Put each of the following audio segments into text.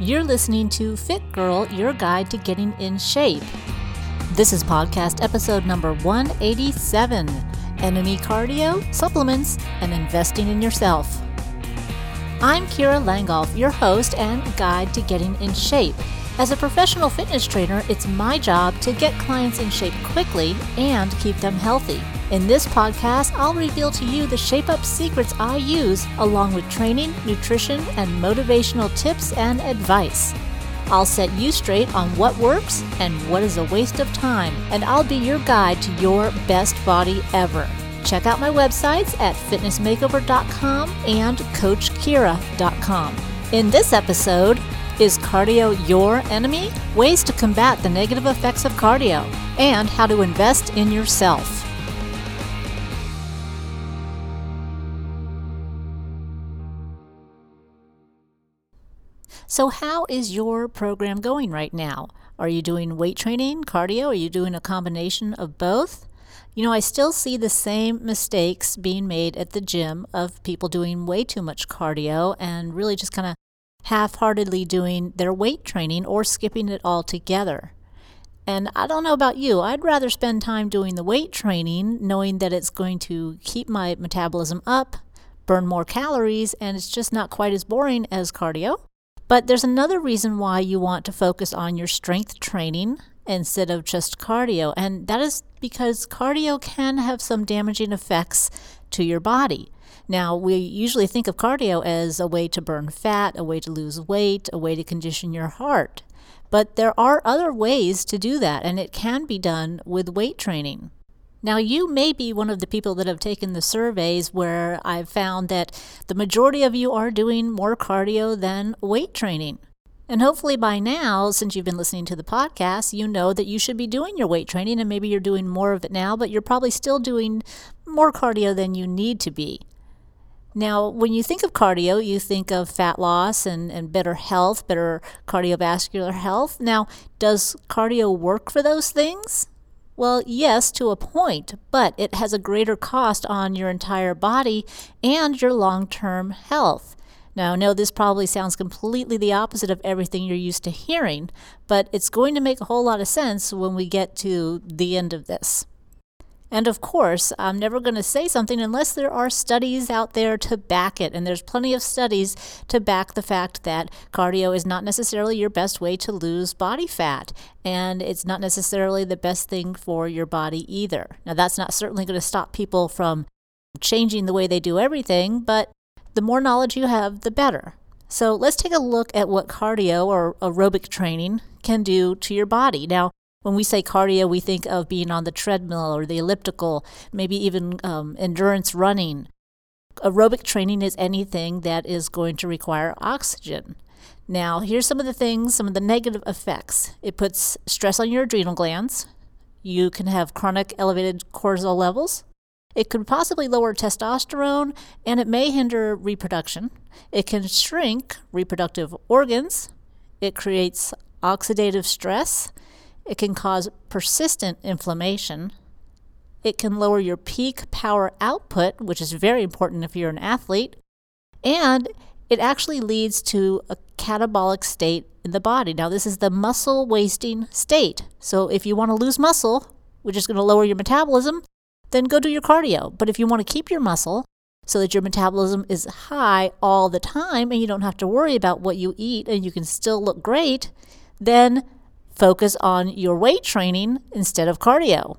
You're listening to Fit Girl, your guide to getting in shape. This is podcast episode number 187 Enemy Cardio, Supplements, and Investing in Yourself. I'm Kira Langolf, your host and guide to getting in shape. As a professional fitness trainer, it's my job to get clients in shape quickly and keep them healthy. In this podcast, I'll reveal to you the shape up secrets I use, along with training, nutrition, and motivational tips and advice. I'll set you straight on what works and what is a waste of time, and I'll be your guide to your best body ever. Check out my websites at fitnessmakeover.com and coachkira.com. In this episode, is cardio your enemy? Ways to combat the negative effects of cardio, and how to invest in yourself. So, how is your program going right now? Are you doing weight training, cardio? Are you doing a combination of both? You know, I still see the same mistakes being made at the gym of people doing way too much cardio and really just kind of half heartedly doing their weight training or skipping it altogether. And I don't know about you, I'd rather spend time doing the weight training knowing that it's going to keep my metabolism up, burn more calories, and it's just not quite as boring as cardio. But there's another reason why you want to focus on your strength training instead of just cardio, and that is because cardio can have some damaging effects to your body. Now, we usually think of cardio as a way to burn fat, a way to lose weight, a way to condition your heart. But there are other ways to do that, and it can be done with weight training. Now, you may be one of the people that have taken the surveys where I've found that the majority of you are doing more cardio than weight training. And hopefully by now, since you've been listening to the podcast, you know that you should be doing your weight training and maybe you're doing more of it now, but you're probably still doing more cardio than you need to be. Now, when you think of cardio, you think of fat loss and, and better health, better cardiovascular health. Now, does cardio work for those things? Well, yes, to a point, but it has a greater cost on your entire body and your long term health. Now, know this probably sounds completely the opposite of everything you're used to hearing, but it's going to make a whole lot of sense when we get to the end of this. And of course, I'm never going to say something unless there are studies out there to back it. And there's plenty of studies to back the fact that cardio is not necessarily your best way to lose body fat. And it's not necessarily the best thing for your body either. Now, that's not certainly going to stop people from changing the way they do everything, but the more knowledge you have, the better. So let's take a look at what cardio or aerobic training can do to your body. Now, when we say cardio, we think of being on the treadmill or the elliptical, maybe even um, endurance running. Aerobic training is anything that is going to require oxygen. Now, here's some of the things, some of the negative effects. It puts stress on your adrenal glands. You can have chronic elevated cortisol levels. It could possibly lower testosterone and it may hinder reproduction. It can shrink reproductive organs. It creates oxidative stress. It can cause persistent inflammation. It can lower your peak power output, which is very important if you're an athlete. And it actually leads to a catabolic state in the body. Now, this is the muscle wasting state. So, if you want to lose muscle, which is going to lower your metabolism, then go do your cardio. But if you want to keep your muscle so that your metabolism is high all the time and you don't have to worry about what you eat and you can still look great, then focus on your weight training instead of cardio.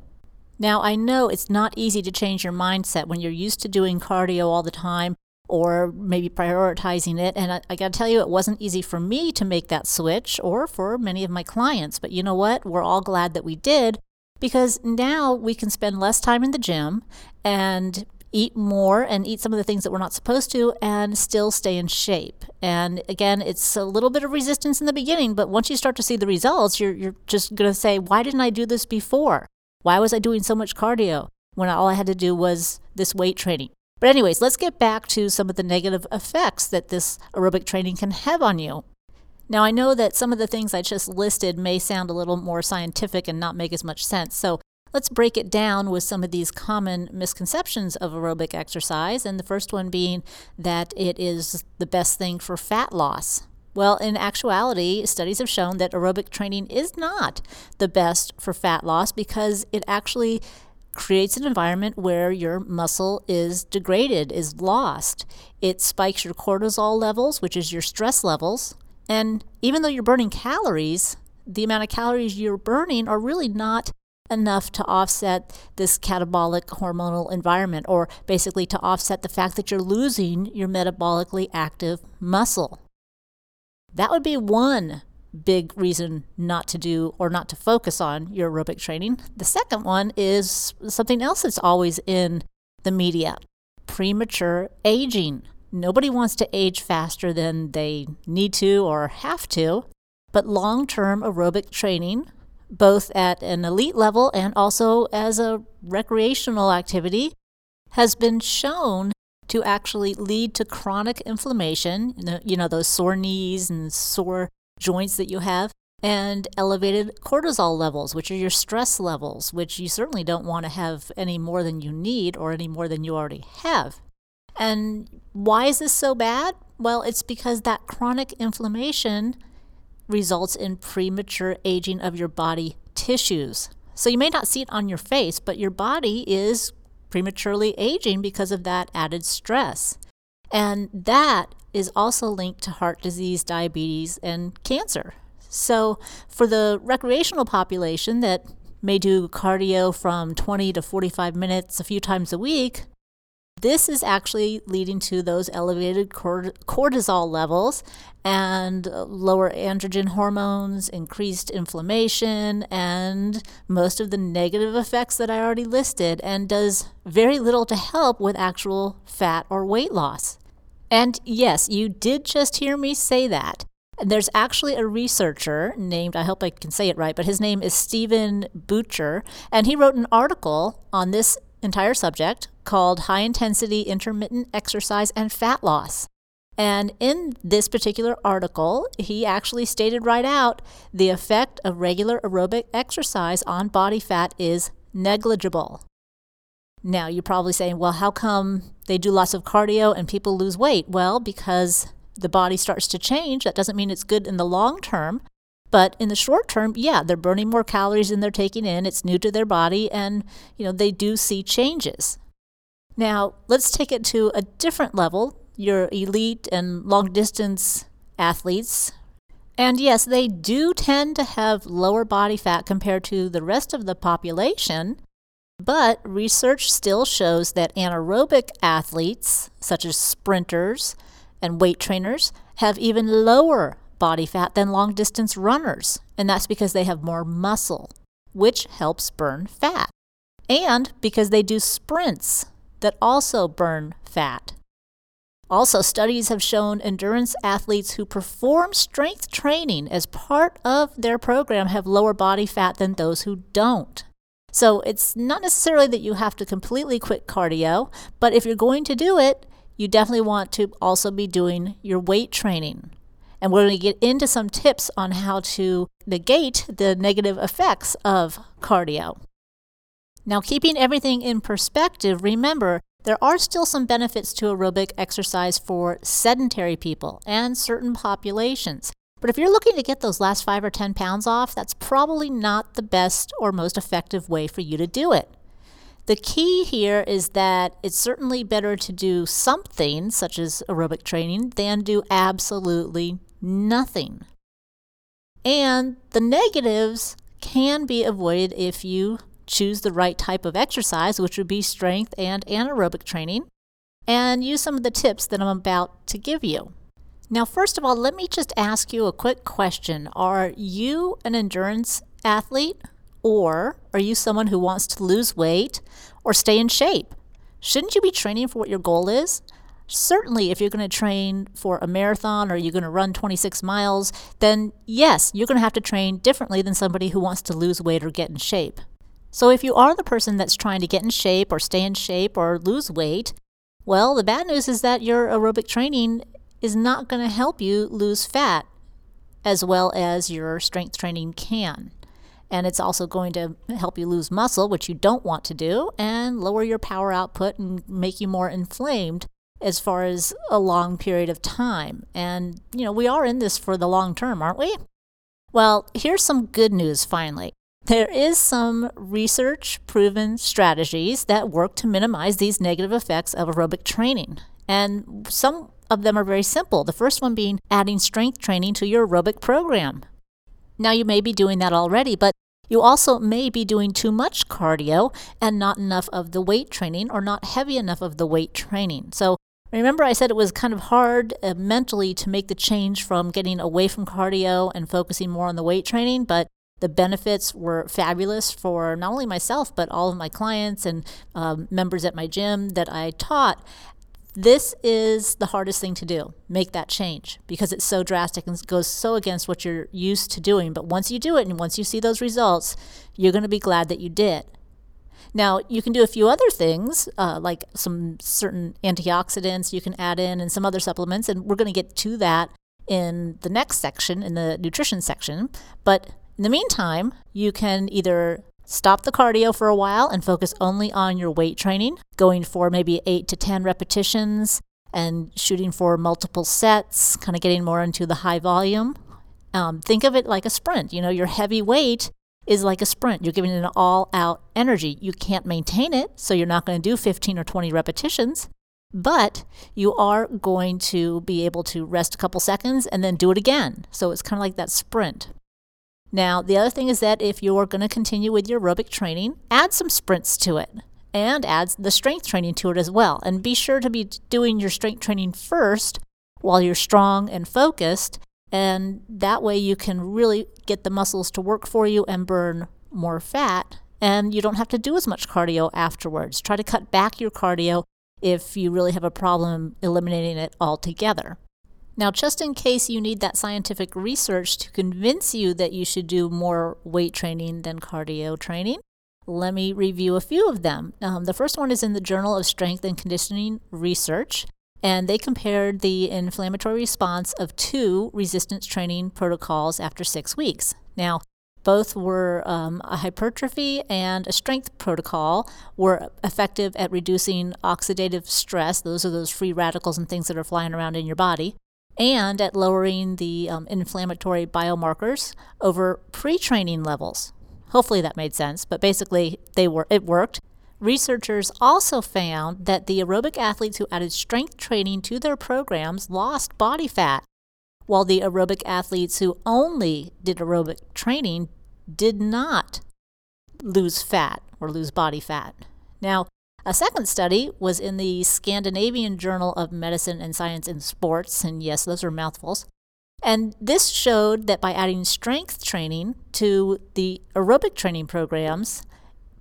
Now, I know it's not easy to change your mindset when you're used to doing cardio all the time or maybe prioritizing it. And I, I got to tell you, it wasn't easy for me to make that switch or for many of my clients. But you know what? We're all glad that we did because now we can spend less time in the gym and eat more and eat some of the things that we're not supposed to and still stay in shape. And again, it's a little bit of resistance in the beginning, but once you start to see the results, you're, you're just going to say, why didn't I do this before? Why was I doing so much cardio when all I had to do was this weight training? But, anyways, let's get back to some of the negative effects that this aerobic training can have on you. Now, I know that some of the things I just listed may sound a little more scientific and not make as much sense. So, Let's break it down with some of these common misconceptions of aerobic exercise. And the first one being that it is the best thing for fat loss. Well, in actuality, studies have shown that aerobic training is not the best for fat loss because it actually creates an environment where your muscle is degraded, is lost. It spikes your cortisol levels, which is your stress levels. And even though you're burning calories, the amount of calories you're burning are really not enough to offset this catabolic hormonal environment, or basically to offset the fact that you're losing your metabolically active muscle. That would be one big reason not to do or not to focus on your aerobic training. The second one is something else that's always in the media premature aging. Nobody wants to age faster than they need to or have to, but long term aerobic training, both at an elite level and also as a recreational activity, has been shown to actually lead to chronic inflammation, you know, those sore knees and sore joints that you have, and elevated cortisol levels, which are your stress levels, which you certainly don't want to have any more than you need or any more than you already have. And why is this so bad? Well, it's because that chronic inflammation results in premature aging of your body tissues. So you may not see it on your face, but your body is prematurely aging because of that added stress. And that is also linked to heart disease, diabetes, and cancer. So, for the recreational population that may do cardio from 20 to 45 minutes a few times a week, this is actually leading to those elevated cortisol levels and lower androgen hormones, increased inflammation, and most of the negative effects that I already listed, and does very little to help with actual fat or weight loss. And yes, you did just hear me say that. There's actually a researcher named, I hope I can say it right, but his name is Stephen Boutcher, and he wrote an article on this entire subject called High Intensity Intermittent Exercise and Fat Loss. And in this particular article, he actually stated right out the effect of regular aerobic exercise on body fat is negligible. Now, you're probably saying, well, how come they do lots of cardio and people lose weight? Well, because the body starts to change. That doesn't mean it's good in the long term. But in the short term, yeah, they're burning more calories than they're taking in. It's new to their body, and you know they do see changes. Now, let's take it to a different level. Your elite and long distance athletes. And yes, they do tend to have lower body fat compared to the rest of the population. But research still shows that anaerobic athletes, such as sprinters and weight trainers, have even lower body fat than long distance runners, and that's because they have more muscle, which helps burn fat, and because they do sprints that also burn fat. Also, studies have shown endurance athletes who perform strength training as part of their program have lower body fat than those who don't. So, it's not necessarily that you have to completely quit cardio, but if you're going to do it, you definitely want to also be doing your weight training. And we're going to get into some tips on how to negate the negative effects of cardio. Now, keeping everything in perspective, remember there are still some benefits to aerobic exercise for sedentary people and certain populations. But if you're looking to get those last five or 10 pounds off, that's probably not the best or most effective way for you to do it. The key here is that it's certainly better to do something, such as aerobic training, than do absolutely nothing. And the negatives can be avoided if you choose the right type of exercise, which would be strength and anaerobic training, and use some of the tips that I'm about to give you. Now, first of all, let me just ask you a quick question. Are you an endurance athlete, or are you someone who wants to lose weight or stay in shape? Shouldn't you be training for what your goal is? Certainly if you're going to train for a marathon or you're going to run 26 miles, then yes, you're going to have to train differently than somebody who wants to lose weight or get in shape. So if you are the person that's trying to get in shape or stay in shape or lose weight, well, the bad news is that your aerobic training is not going to help you lose fat as well as your strength training can. And it's also going to help you lose muscle, which you don't want to do, and lower your power output and make you more inflamed as far as a long period of time. And, you know, we are in this for the long term, aren't we? Well, here's some good news finally. There is some research proven strategies that work to minimize these negative effects of aerobic training. And some of them are very simple. The first one being adding strength training to your aerobic program. Now, you may be doing that already, but you also may be doing too much cardio and not enough of the weight training or not heavy enough of the weight training. So, remember, I said it was kind of hard uh, mentally to make the change from getting away from cardio and focusing more on the weight training, but the benefits were fabulous for not only myself, but all of my clients and um, members at my gym that I taught. This is the hardest thing to do, make that change because it's so drastic and goes so against what you're used to doing. But once you do it and once you see those results, you're going to be glad that you did. Now, you can do a few other things, uh, like some certain antioxidants you can add in and some other supplements, and we're going to get to that in the next section, in the nutrition section. But in the meantime, you can either Stop the cardio for a while and focus only on your weight training, going for maybe 8 to 10 repetitions and shooting for multiple sets, kind of getting more into the high volume. Um, think of it like a sprint. You know, your heavy weight is like a sprint. You're giving it an all out energy. You can't maintain it, so you're not going to do 15 or 20 repetitions, but you are going to be able to rest a couple seconds and then do it again. So it's kind of like that sprint. Now, the other thing is that if you're going to continue with your aerobic training, add some sprints to it and add the strength training to it as well. And be sure to be doing your strength training first while you're strong and focused. And that way you can really get the muscles to work for you and burn more fat. And you don't have to do as much cardio afterwards. Try to cut back your cardio if you really have a problem eliminating it altogether. Now, just in case you need that scientific research to convince you that you should do more weight training than cardio training, let me review a few of them. Um, the first one is in the Journal of Strength and Conditioning Research, and they compared the inflammatory response of two resistance training protocols after six weeks. Now, both were um, a hypertrophy and a strength protocol were effective at reducing oxidative stress. Those are those free radicals and things that are flying around in your body and at lowering the um, inflammatory biomarkers over pre-training levels. Hopefully that made sense, but basically they were it worked. Researchers also found that the aerobic athletes who added strength training to their programs lost body fat, while the aerobic athletes who only did aerobic training did not lose fat or lose body fat. Now, a second study was in the Scandinavian Journal of Medicine and Science in Sports, and yes, those are mouthfuls. And this showed that by adding strength training to the aerobic training programs,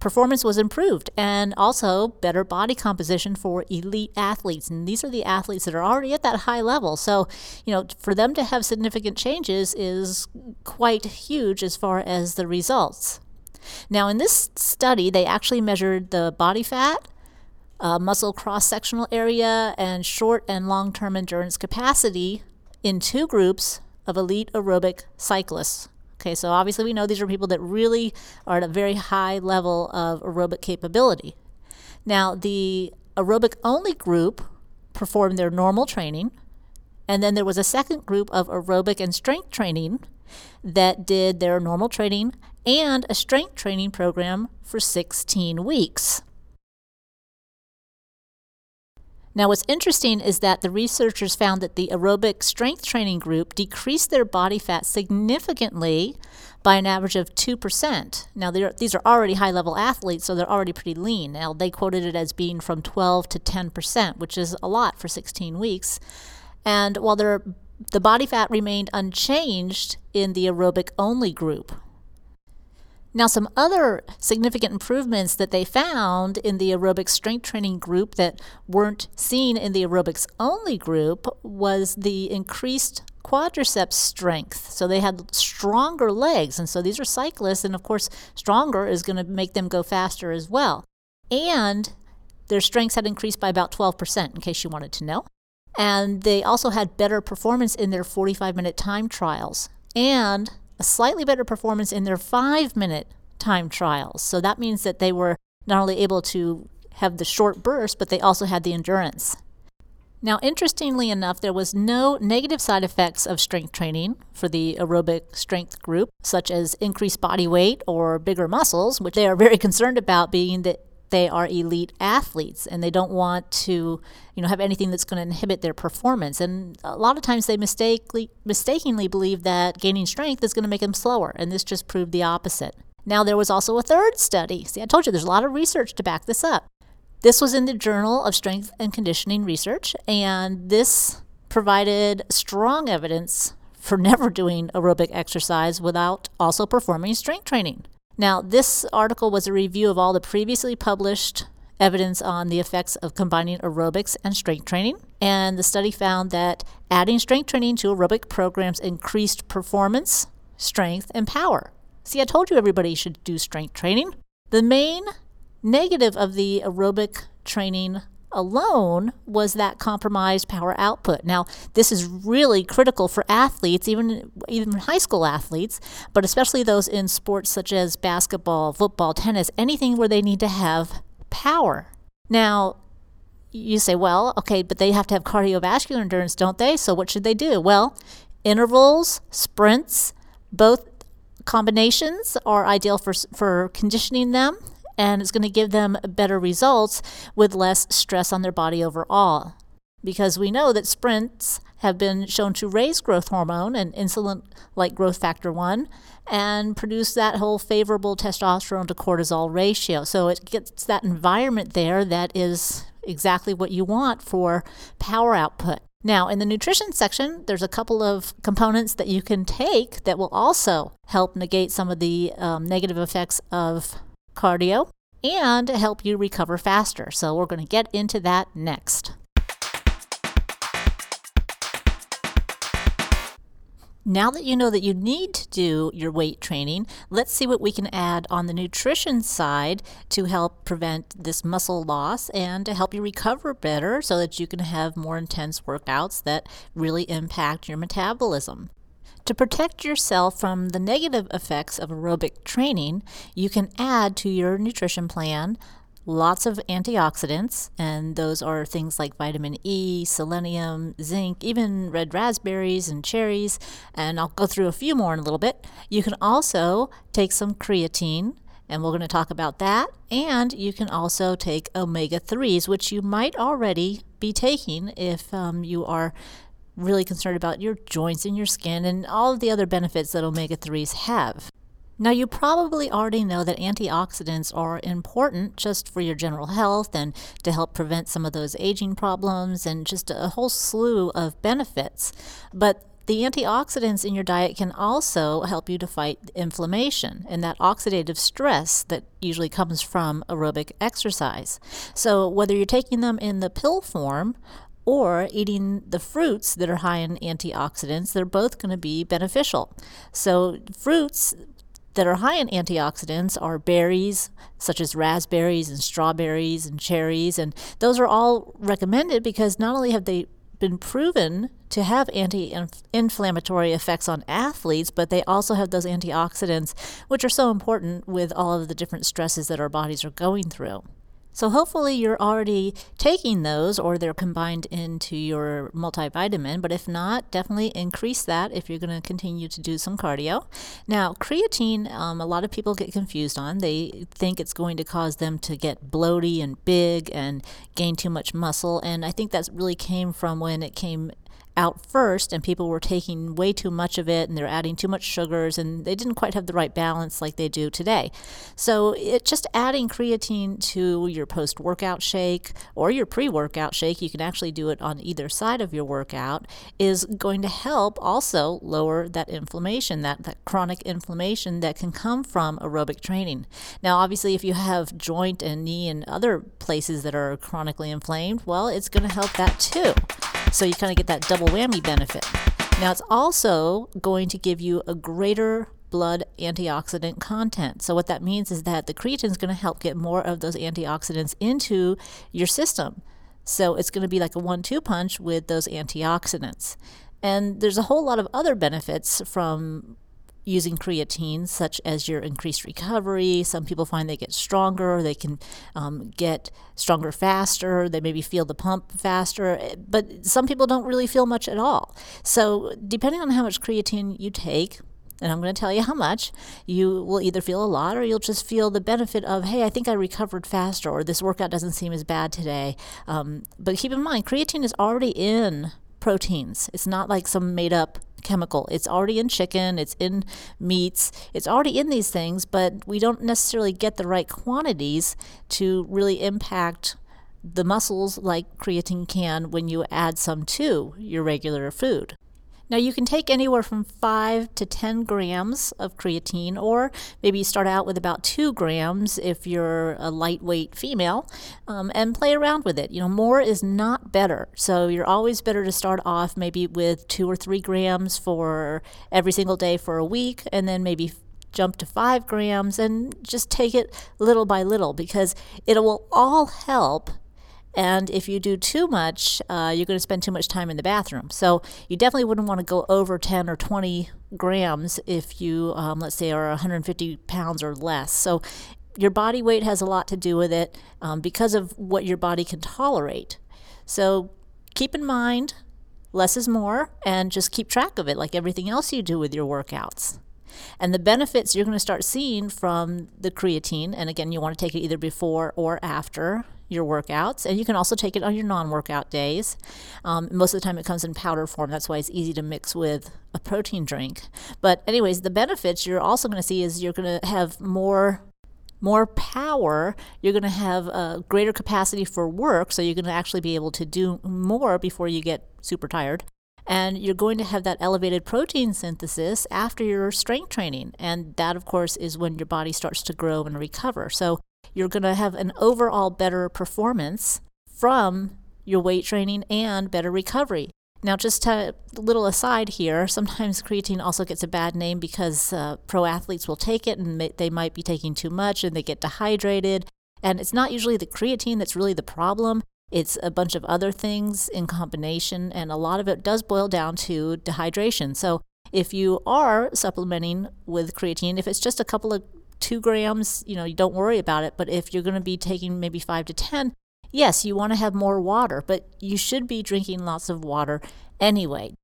performance was improved and also better body composition for elite athletes. And these are the athletes that are already at that high level. So, you know, for them to have significant changes is quite huge as far as the results. Now, in this study, they actually measured the body fat, uh, muscle cross sectional area, and short and long term endurance capacity in two groups of elite aerobic cyclists. Okay, so obviously we know these are people that really are at a very high level of aerobic capability. Now, the aerobic only group performed their normal training, and then there was a second group of aerobic and strength training that did their normal training and a strength training program for 16 weeks. Now, what's interesting is that the researchers found that the aerobic strength training group decreased their body fat significantly by an average of 2%. Now, these are already high level athletes, so they're already pretty lean. Now, they quoted it as being from 12 to 10%, which is a lot for 16 weeks. And while the body fat remained unchanged in the aerobic only group, now, some other significant improvements that they found in the aerobic strength training group that weren't seen in the aerobics only group was the increased quadriceps strength. So they had stronger legs. And so these are cyclists, and of course, stronger is going to make them go faster as well. And their strengths had increased by about 12%, in case you wanted to know. And they also had better performance in their 45 minute time trials. And a slightly better performance in their five minute time trials. So that means that they were not only able to have the short burst, but they also had the endurance. Now, interestingly enough, there was no negative side effects of strength training for the aerobic strength group, such as increased body weight or bigger muscles, which they are very concerned about being that they are elite athletes and they don't want to you know have anything that's going to inhibit their performance. And a lot of times they mistakenly mistakenly believe that gaining strength is going to make them slower and this just proved the opposite. Now there was also a third study. See i told you there's a lot of research to back this up. This was in the Journal of Strength and Conditioning Research, and this provided strong evidence for never doing aerobic exercise without also performing strength training. Now, this article was a review of all the previously published evidence on the effects of combining aerobics and strength training. And the study found that adding strength training to aerobic programs increased performance, strength, and power. See, I told you everybody should do strength training. The main negative of the aerobic training alone was that compromised power output. Now, this is really critical for athletes, even even high school athletes, but especially those in sports such as basketball, football, tennis, anything where they need to have power. Now, you say, well, okay, but they have to have cardiovascular endurance, don't they? So what should they do? Well, intervals, sprints, both combinations are ideal for for conditioning them and it's going to give them better results with less stress on their body overall. Because we know that sprints have been shown to raise growth hormone and insulin like growth factor 1 and produce that whole favorable testosterone to cortisol ratio. So it gets that environment there that is exactly what you want for power output. Now, in the nutrition section, there's a couple of components that you can take that will also help negate some of the um, negative effects of cardio, and help you recover faster. So we're going to get into that next. Now that you know that you need to do your weight training, let's see what we can add on the nutrition side to help prevent this muscle loss and to help you recover better so that you can have more intense workouts that really impact your metabolism. To protect yourself from the negative effects of aerobic training, you can add to your nutrition plan lots of antioxidants, and those are things like vitamin E, selenium, zinc, even red raspberries and cherries, and I'll go through a few more in a little bit. You can also take some creatine, and we're going to talk about that. And you can also take omega 3s, which you might already be taking if um, you are really concerned about your joints and your skin and all of the other benefits that omega 3s have. Now, you probably already know that antioxidants are important just for your general health and to help prevent some of those aging problems and just a whole slew of benefits. But the antioxidants in your diet can also help you to fight inflammation and that oxidative stress that usually comes from aerobic exercise. So, whether you're taking them in the pill form or eating the fruits that are high in antioxidants, they're both going to be beneficial. So, fruits that are high in antioxidants are berries, such as raspberries and strawberries and cherries, and those are all recommended because not only have they been proven to have anti inflammatory effects on athletes, but they also have those antioxidants, which are so important with all of the different stresses that our bodies are going through. So hopefully you're already taking those or they're combined into your multivitamin, but if not, definitely increase that if you're going to continue to do some cardio. Now, creatine, um, a lot of people get confused on. They think it's going to cause them to get bloaty and big and gain too much muscle, and I think that really came from when it came out first and people were taking way too much of it and they're adding too much sugars and they didn't quite have the right balance like they do today. So it just adding creatine to your post workout shake or your pre workout shake, you can actually do it on either side of your workout, is going to help also lower that inflammation, that, that chronic inflammation that can come from aerobic training. Now, obviously, if you have joint and knee and other places that are chronically inflamed, well, it's going to help that too. So you kind of get that double whammy benefit. Now, it's also going to give you a greater blood antioxidant content. So, what that means is that the creatine is going to help get more of those antioxidants into your system. So, it's going to be like a one two punch with those antioxidants. And there's a whole lot of other benefits from using creatine, such as your increased recovery. Some people find they get stronger, they can um, get stronger faster, they maybe feel the pump faster, but some people don't really feel much at all. So, depending on how much creatine you take, and I'm going to tell you how much, you will either feel a lot or you'll just feel the benefit of, hey, I think I recovered faster, or this workout doesn't seem as bad today. Um, but keep in mind, creatine is already in proteins. It's not like some made up chemical. It's already in chicken, it's in meats, it's already in these things, but we don't necessarily get the right quantities to really impact the muscles like creatine can when you add some to your regular food. Now, you can take anywhere from 5 to 10 grams of creatine, or maybe you start out with about 2 grams if you're a lightweight female, um, and play around with it. You know, more is not better. So, you're always better to start off maybe with 2 or 3 grams for every single day for a week, and then maybe jump to five grams and just take it little by little because it will all help and if you do too much, uh, you're going to spend too much time in the bathroom. So you definitely wouldn't want to go over 10 or 20 grams if you, um, let's say, are 150 pounds or less. So your body weight has a lot to do with it um, because of what your body can tolerate. So keep in mind, less is more, and just keep track of it like everything else you do with your workouts. And the benefits you're going to start seeing from the creatine, and again, you want to take it either before or after your workouts, and you can also take it on your non workout days. Um, most of the time, it comes in powder form. That's why it's easy to mix with a protein drink. But, anyways, the benefits you're also going to see is you're going to have more more power, you're going to have a greater capacity for work, so you're going to actually be able to do more before you get super tired. And you're going to have that elevated protein synthesis after your strength training. And that, of course, is when your body starts to grow and recover. So you're going to have an overall better performance from your weight training and better recovery. Now, just a little aside here, sometimes creatine also gets a bad name because uh, pro athletes will take it and they might be taking too much and they get dehydrated. And it's not usually the creatine that's really the problem. It's a bunch of other things in combination, and a lot of it does boil down to dehydration. So, if you are supplementing with creatine, if it's just a couple of two grams, you know, you don't worry about it. But if you're going to be taking maybe five to 10, yes, you want to have more water, but you should be drinking lots of water anyway.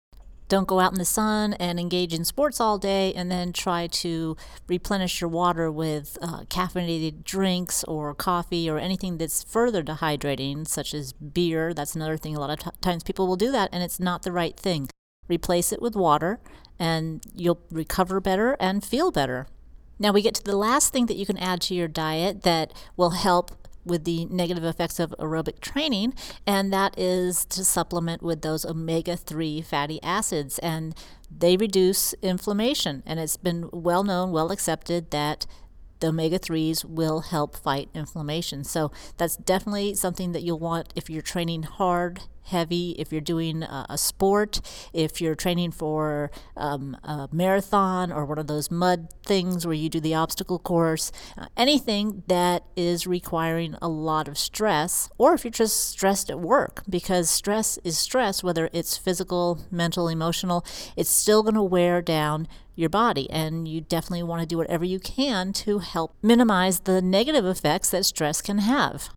Don't go out in the sun and engage in sports all day and then try to replenish your water with uh, caffeinated drinks or coffee or anything that's further dehydrating, such as beer. That's another thing. A lot of t- times people will do that, and it's not the right thing. Replace it with water, and you'll recover better and feel better. Now we get to the last thing that you can add to your diet that will help with the negative effects of aerobic training, and that is to supplement with those omega 3 fatty acids. And they reduce inflammation. And it's been well known, well accepted that the omega 3s will help fight inflammation. So that's definitely something that you'll want if you're training hard heavy, if you're doing a, a sport, if you're training for um, a marathon or one of those mud things where you do the obstacle course, uh, anything that is requiring a lot of stress, or if you're just stressed at work, because stress is stress, whether it's physical, mental, emotional, it's still going to wear down your body. And you definitely want to do whatever you can to help minimize the negative effects that stress can have.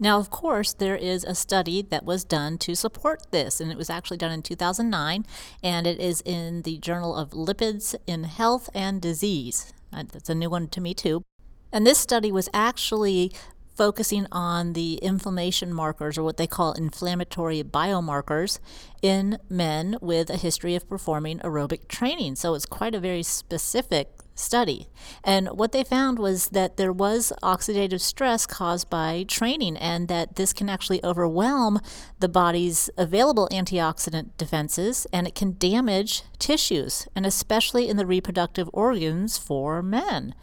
Now, of course, there is a study that was done to support this, and it was actually done in 2009, and it is in the Journal of Lipids in Health and Disease. That's a new one to me, too. And this study was actually focusing on the inflammation markers, or what they call inflammatory biomarkers, in men with a history of performing aerobic training. So it's quite a very specific study. And what they found was that there was oxidative stress caused by training, and that this can actually overwhelm the body's available antioxidant defenses and it can damage tissues, and especially in the reproductive organs for men.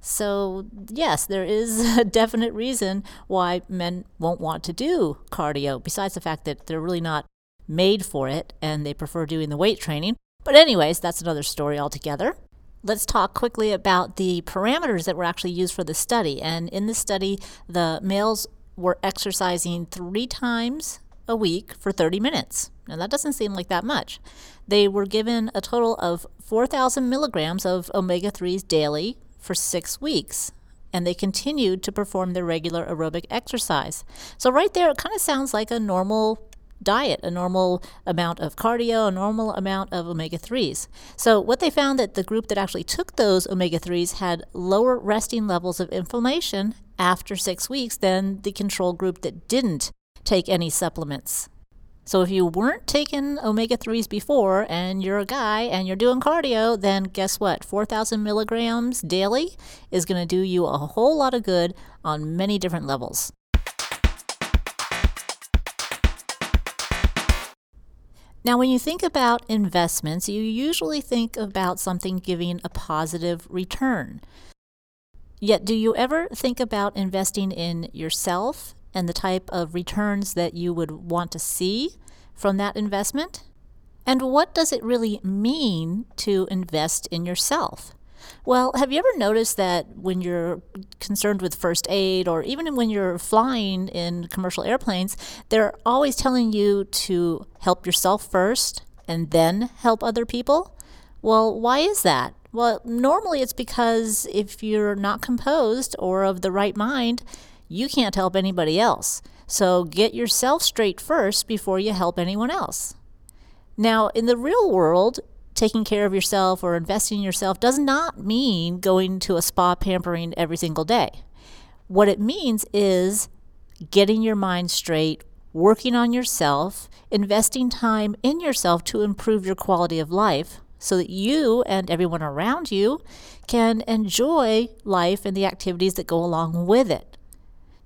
So, yes, there is a definite reason why men won't want to do cardio, besides the fact that they're really not made for it and they prefer doing the weight training. But, anyways, that's another story altogether let's talk quickly about the parameters that were actually used for the study. And in the study, the males were exercising three times a week for 30 minutes. Now, that doesn't seem like that much. They were given a total of 4,000 milligrams of omega 3s daily for six weeks, and they continued to perform their regular aerobic exercise. So, right there, it kind of sounds like a normal diet, a normal amount of cardio, a normal amount of omega 3s. So, what they found that the group that actually took those omega 3s had lower resting levels of inflammation after six weeks than the control group that didn't take any supplements. So if you weren't taking omega 3s before and you're a guy and you're doing cardio, then guess what? 4,000 milligrams daily is going to do you a whole lot of good on many different levels. Now, when you think about investments, you usually think about something giving a positive return. Yet, do you ever think about investing in yourself and the type of returns that you would want to see from that investment? And what does it really mean to invest in yourself? Well, have you ever noticed that when you're concerned with first aid or even when you're flying in commercial airplanes, they're always telling you to help yourself first and then help other people? Well, why is that? Well, normally it's because if you're not composed or of the right mind, you can't help anybody else. So get yourself straight first before you help anyone else. Now, in the real world, taking care of yourself or investing in yourself does not mean going to a spa pampering every single day. What it means is getting your mind straight, working on yourself, investing time in yourself to improve your quality of life so that you and everyone around you can enjoy life and the activities that go along with it.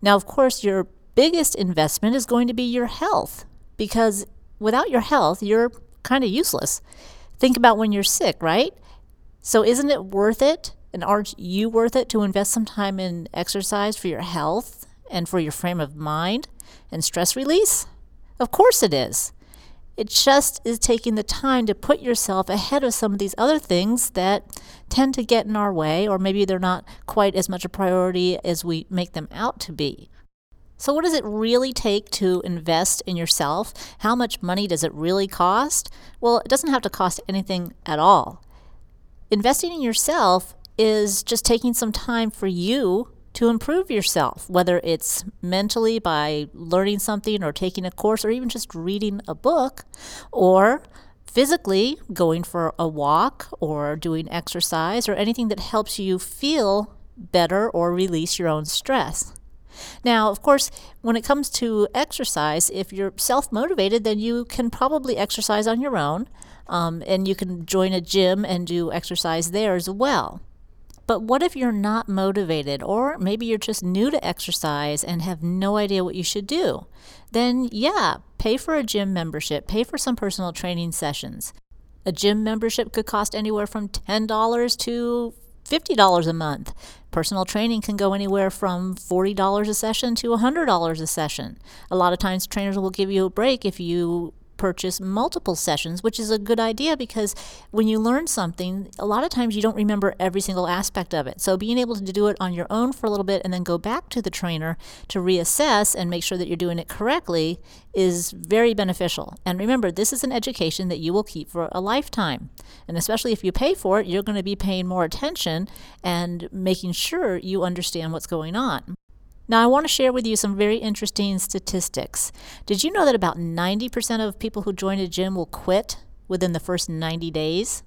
Now, of course, your biggest investment is going to be your health because without your health, you're kind of useless. Think about when you're sick, right? So, isn't it worth it? And aren't you worth it to invest some time in exercise for your health and for your frame of mind and stress release? Of course it is. It just is taking the time to put yourself ahead of some of these other things that tend to get in our way, or maybe they're not quite as much a priority as we make them out to be. So, what does it really take to invest in yourself? How much money does it really cost? Well, it doesn't have to cost anything at all. Investing in yourself is just taking some time for you to improve yourself, whether it's mentally by learning something or taking a course or even just reading a book, or physically going for a walk or doing exercise or anything that helps you feel better or release your own stress. Now, of course, when it comes to exercise, if you're self motivated, then you can probably exercise on your own um, and you can join a gym and do exercise there as well. But what if you're not motivated, or maybe you're just new to exercise and have no idea what you should do? Then, yeah, pay for a gym membership, pay for some personal training sessions. A gym membership could cost anywhere from $10 to $50 a month. Personal training can go anywhere from $40 a session to $100 a session. A lot of times, trainers will give you a break if you purchase multiple sessions, which is a good idea because when you learn something, a lot of times you don't remember every single aspect of it. So being able to do it on your own for a little bit and then go back to the trainer to reassess and make sure that you're doing it correctly is very beneficial. And remember, this is an education that you will keep for a lifetime. And especially if you pay for it, you're going to be paying more attention and making sure you understand what's going on. Now, I want to share with you some very interesting statistics. Did you know that about 90% of people who join a gym will quit within the first 90 days?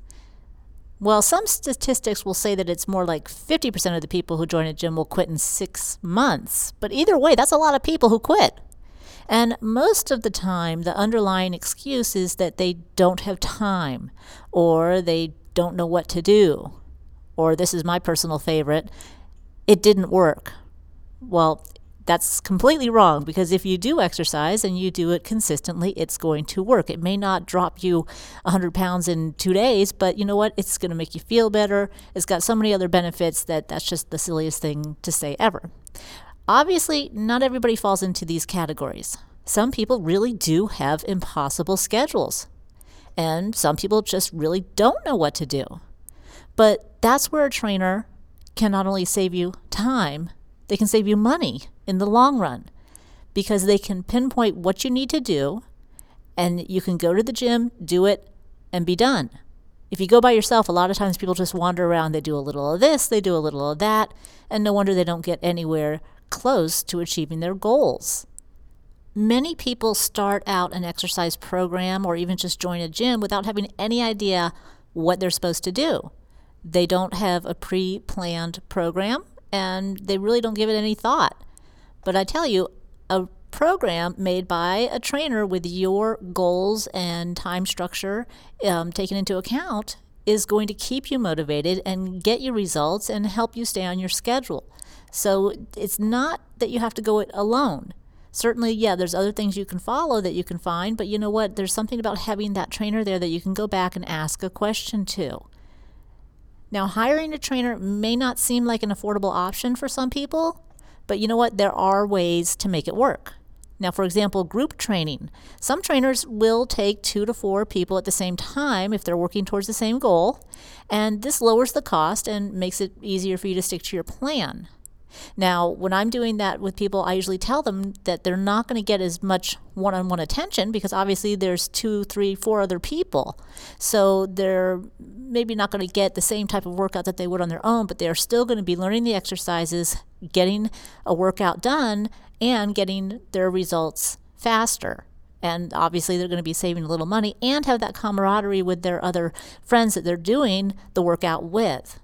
Well, some statistics will say that it's more like 50% of the people who join a gym will quit in six months. But either way, that's a lot of people who quit. And most of the time, the underlying excuse is that they don't have time or they don't know what to do. Or this is my personal favorite it didn't work well, that's completely wrong because if you do exercise and you do it consistently, it's going to work. It may not drop you 100 pounds in two days, but you know what? It's going to make you feel better. It's got so many other benefits that that's just the silliest thing to say ever. Obviously, not everybody falls into these categories. Some people really do have impossible schedules, and some people just really don't know what to do. But that's where a trainer can not only save you time, they can save you money in the long run because they can pinpoint what you need to do and you can go to the gym, do it, and be done. If you go by yourself, a lot of times people just wander around. They do a little of this, they do a little of that, and no wonder they don't get anywhere close to achieving their goals. Many people start out an exercise program or even just join a gym without having any idea what they're supposed to do. They don't have a pre planned program and they really don't give it any thought. But I tell you, a program made by a trainer with your goals and time structure um, taken into account is going to keep you motivated and get you results and help you stay on your schedule. So it's not that you have to go it alone certainly, yeah, there's other things you can follow that you can find, but you know what? There's something about having that trainer there that you can go back and ask a question to. Now, hiring a trainer may not seem like an affordable option for some people, but you know what? There are ways to make it work. Now, for example, group training. Some trainers will take two to four people at the same time if they're working towards the same goal, and this lowers the cost and makes it easier for you to stick to your plan. Now, when I'm doing that with people, I usually tell them that they're not going to get as much one on one attention because obviously there's two, three, four other people. So they're maybe not going to get the same type of workout that they would on their own, but they're still going to be learning the exercises, getting a workout done, and getting their results faster and obviously they're going to be saving a little money and have that camaraderie with their other friends that they're doing the workout with.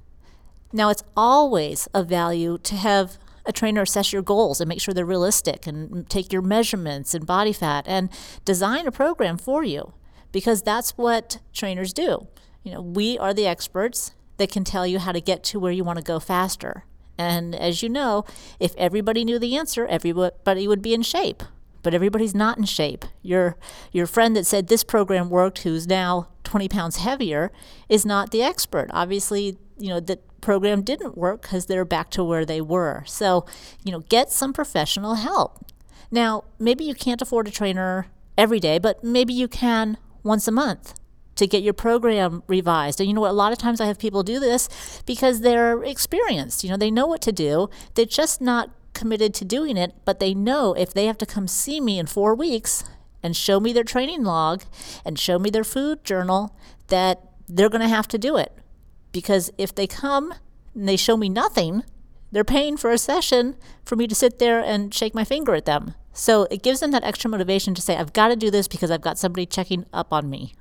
Now, it's always of value to have a trainer assess your goals and make sure they're realistic and take your measurements and body fat and design a program for you because that's what trainers do. You know, we are the experts that can tell you how to get to where you want to go faster. And as you know, if everybody knew the answer, everybody would be in shape. But everybody's not in shape. Your your friend that said this program worked, who's now 20 pounds heavier, is not the expert. Obviously, you know that program didn't work because they're back to where they were. So, you know, get some professional help. Now, maybe you can't afford a trainer every day, but maybe you can once a month to get your program revised. And you know what? A lot of times I have people do this because they're experienced. You know, they know what to do. They're just not committed to doing it, but they know if they have to come see me in four weeks and show me their training log and show me their food journal, that they're going to have to do it because if they come and they show me nothing, they're paying for a session for me to sit there and shake my finger at them. So it gives them that extra motivation to say, I've got to do this because I've got somebody checking up on me.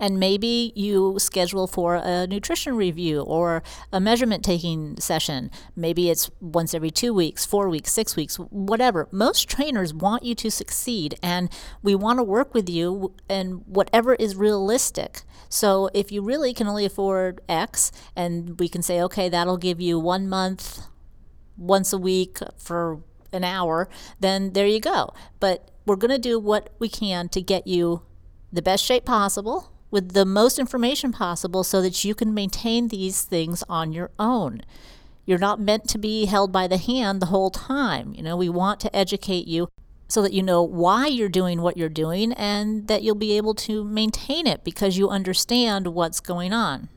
And maybe you schedule for a nutrition review or a measurement taking session. Maybe it's once every two weeks, four weeks, six weeks, whatever. Most trainers want you to succeed, and we want to work with you and whatever is realistic. So if you really can only afford X, and we can say, okay, that'll give you one month, once a week for an hour, then there you go. But we're going to do what we can to get you the best shape possible with the most information possible so that you can maintain these things on your own. You're not meant to be held by the hand the whole time. You know, we want to educate you so that you know why you're doing what you're doing and that you'll be able to maintain it because you understand what's going on.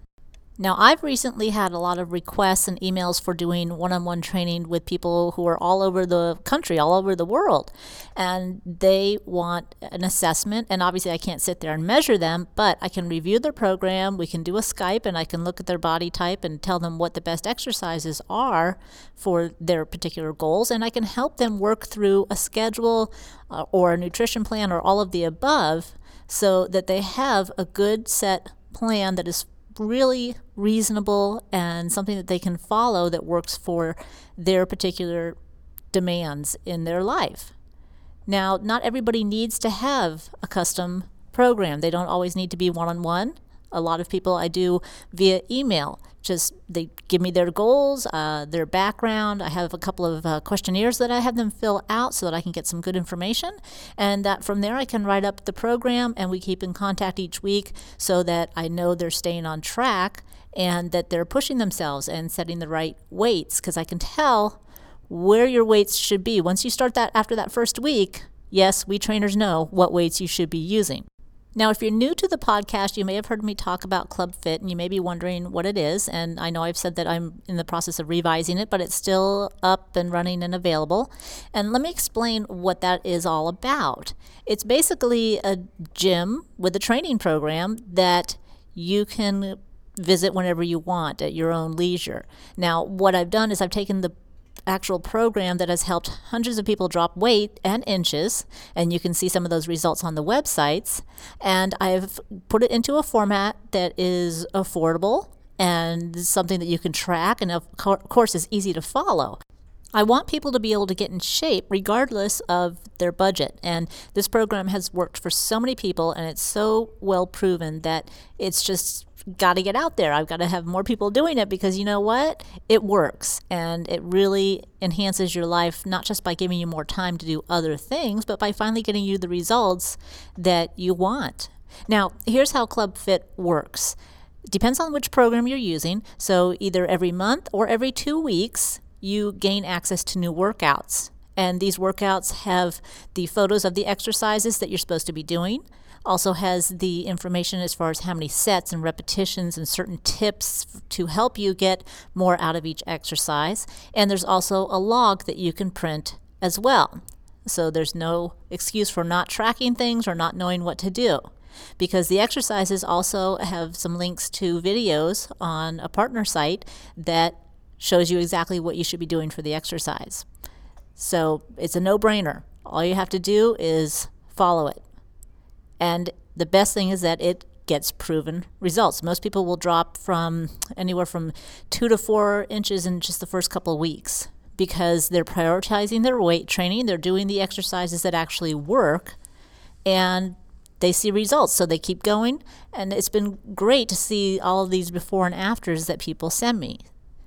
Now, I've recently had a lot of requests and emails for doing one on one training with people who are all over the country, all over the world. And they want an assessment. And obviously, I can't sit there and measure them, but I can review their program. We can do a Skype and I can look at their body type and tell them what the best exercises are for their particular goals. And I can help them work through a schedule uh, or a nutrition plan or all of the above so that they have a good set plan that is really reasonable and something that they can follow that works for their particular demands in their life. Now, not everybody needs to have a custom program. They don't always need to be one on one a lot of people I do via email. Just they give me their goals, uh, their background. I have a couple of uh, questionnaires that I have them fill out so that I can get some good information. And that from there I can write up the program and we keep in contact each week so that I know they're staying on track and that they're pushing themselves and setting the right weights because I can tell where your weights should be. Once you start that after that first week, yes, we trainers know what weights you should be using. Now, if you're new to the podcast, you may have heard me talk about Club Fit and you may be wondering what it is. And I know I've said that I'm in the process of revising it, but it's still up and running and available. And let me explain what that is all about. It's basically a gym with a training program that you can visit whenever you want at your own leisure. Now, what I've done is I've taken the actual program that has helped hundreds of people drop weight and inches, and you can see some of those results on the websites. And I've put it into a format that is affordable and something that you can track, and of course is easy to follow. I want people to be able to get in shape regardless of their budget. And this program has worked for so many people and it's so well proven that it's just got to get out there. I've got to have more people doing it because you know what? It works and it really enhances your life, not just by giving you more time to do other things, but by finally getting you the results that you want. Now, here's how Club Fit works. Depends on which program you're using. So, either every month or every two weeks, you gain access to new workouts. And these workouts have the photos of the exercises that you're supposed to be doing also has the information as far as how many sets and repetitions and certain tips to help you get more out of each exercise. And there's also a log that you can print as well. So there's no excuse for not tracking things or not knowing what to do. Because the exercises also have some links to videos on a partner site that shows you exactly what you should be doing for the exercise. So it's a no brainer. All you have to do is follow it. And the best thing is that it gets proven results. Most people will drop from anywhere from two to four inches in just the first couple of weeks because they're prioritizing their weight training, they're doing the exercises that actually work, and they see results. So they keep going. And it's been great to see all of these before and afters that people send me.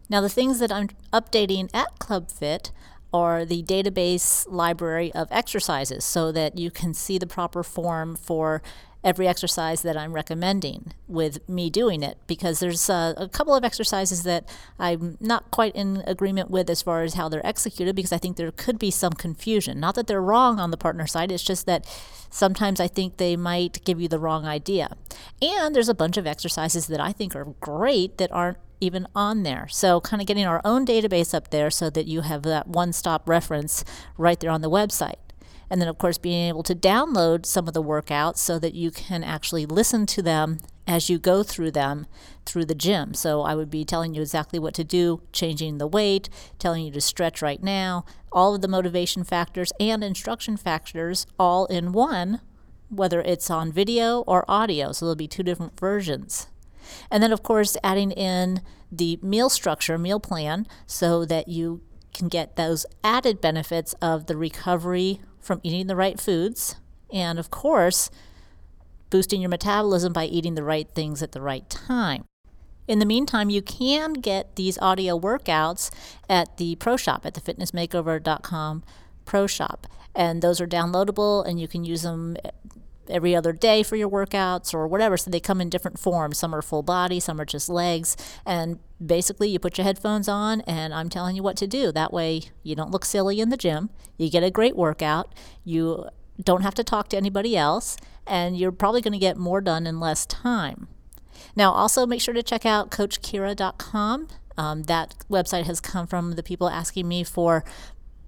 Now, the things that I'm updating at Club Fit or the database library of exercises so that you can see the proper form for every exercise that I'm recommending with me doing it because there's uh, a couple of exercises that I'm not quite in agreement with as far as how they're executed because I think there could be some confusion. Not that they're wrong on the partner side, it's just that sometimes I think they might give you the wrong idea. And there's a bunch of exercises that I think are great that aren't even on there. So, kind of getting our own database up there so that you have that one stop reference right there on the website. And then, of course, being able to download some of the workouts so that you can actually listen to them as you go through them through the gym. So, I would be telling you exactly what to do, changing the weight, telling you to stretch right now, all of the motivation factors and instruction factors all in one, whether it's on video or audio. So, there'll be two different versions. And then, of course, adding in the meal structure, meal plan, so that you can get those added benefits of the recovery from eating the right foods. And, of course, boosting your metabolism by eating the right things at the right time. In the meantime, you can get these audio workouts at the Pro Shop at the fitnessmakeover.com Pro Shop. And those are downloadable and you can use them every other day for your workouts or whatever. So they come in different forms. Some are full body, some are just legs. And basically, you put your headphones on, and I'm telling you what to do. That way, you don't look silly in the gym. You get a great workout. You don't have to talk to anybody else, and you're probably going to get more done in less time. Now, also make sure to check out CoachKira.com. Um, that website has come from the people asking me for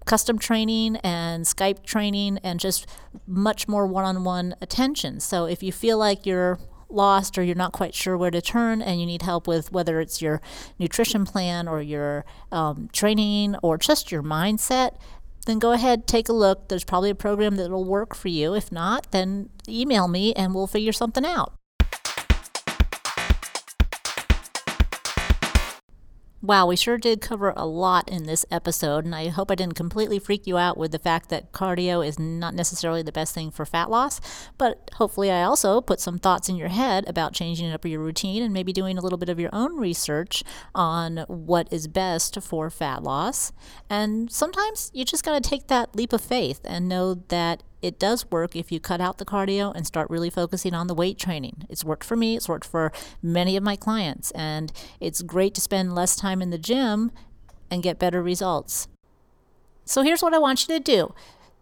custom training and Skype training and just much more one on one attention. So if you feel like you're lost or you're not quite sure where to turn and you need help with whether it's your nutrition plan or your um, training or just your mindset, then go ahead, take a look. There's probably a program that will work for you. If not, then email me and we'll figure something out. Wow, we sure did cover a lot in this episode, and I hope I didn't completely freak you out with the fact that cardio is not necessarily the best thing for fat loss. But hopefully, I also put some thoughts in your head about changing up your routine and maybe doing a little bit of your own research on what is best for fat loss. And sometimes you just got to take that leap of faith and know that it does work if you cut out the cardio and start really focusing on the weight training. It's worked for me, it's worked for many of my clients, and it's great to spend less time in the gym and get better results. So here's what I want you to do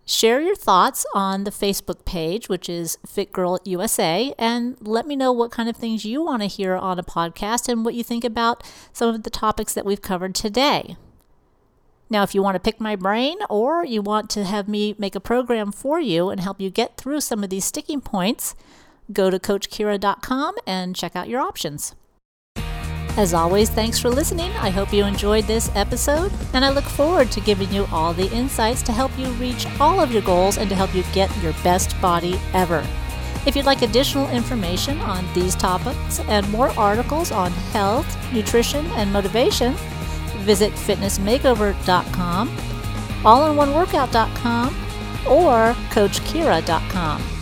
Share your thoughts on the Facebook page, which is Fit Girl USA, and let me know what kind of things you want to hear on a podcast and what you think about some of the topics that we've covered today. Now, if you want to pick my brain or you want to have me make a program for you and help you get through some of these sticking points, go to CoachKira.com and check out your options. As always, thanks for listening. I hope you enjoyed this episode, and I look forward to giving you all the insights to help you reach all of your goals and to help you get your best body ever. If you'd like additional information on these topics and more articles on health, nutrition, and motivation, visit fitnessmakeover.com, allinoneworkout.com, or coachkira.com.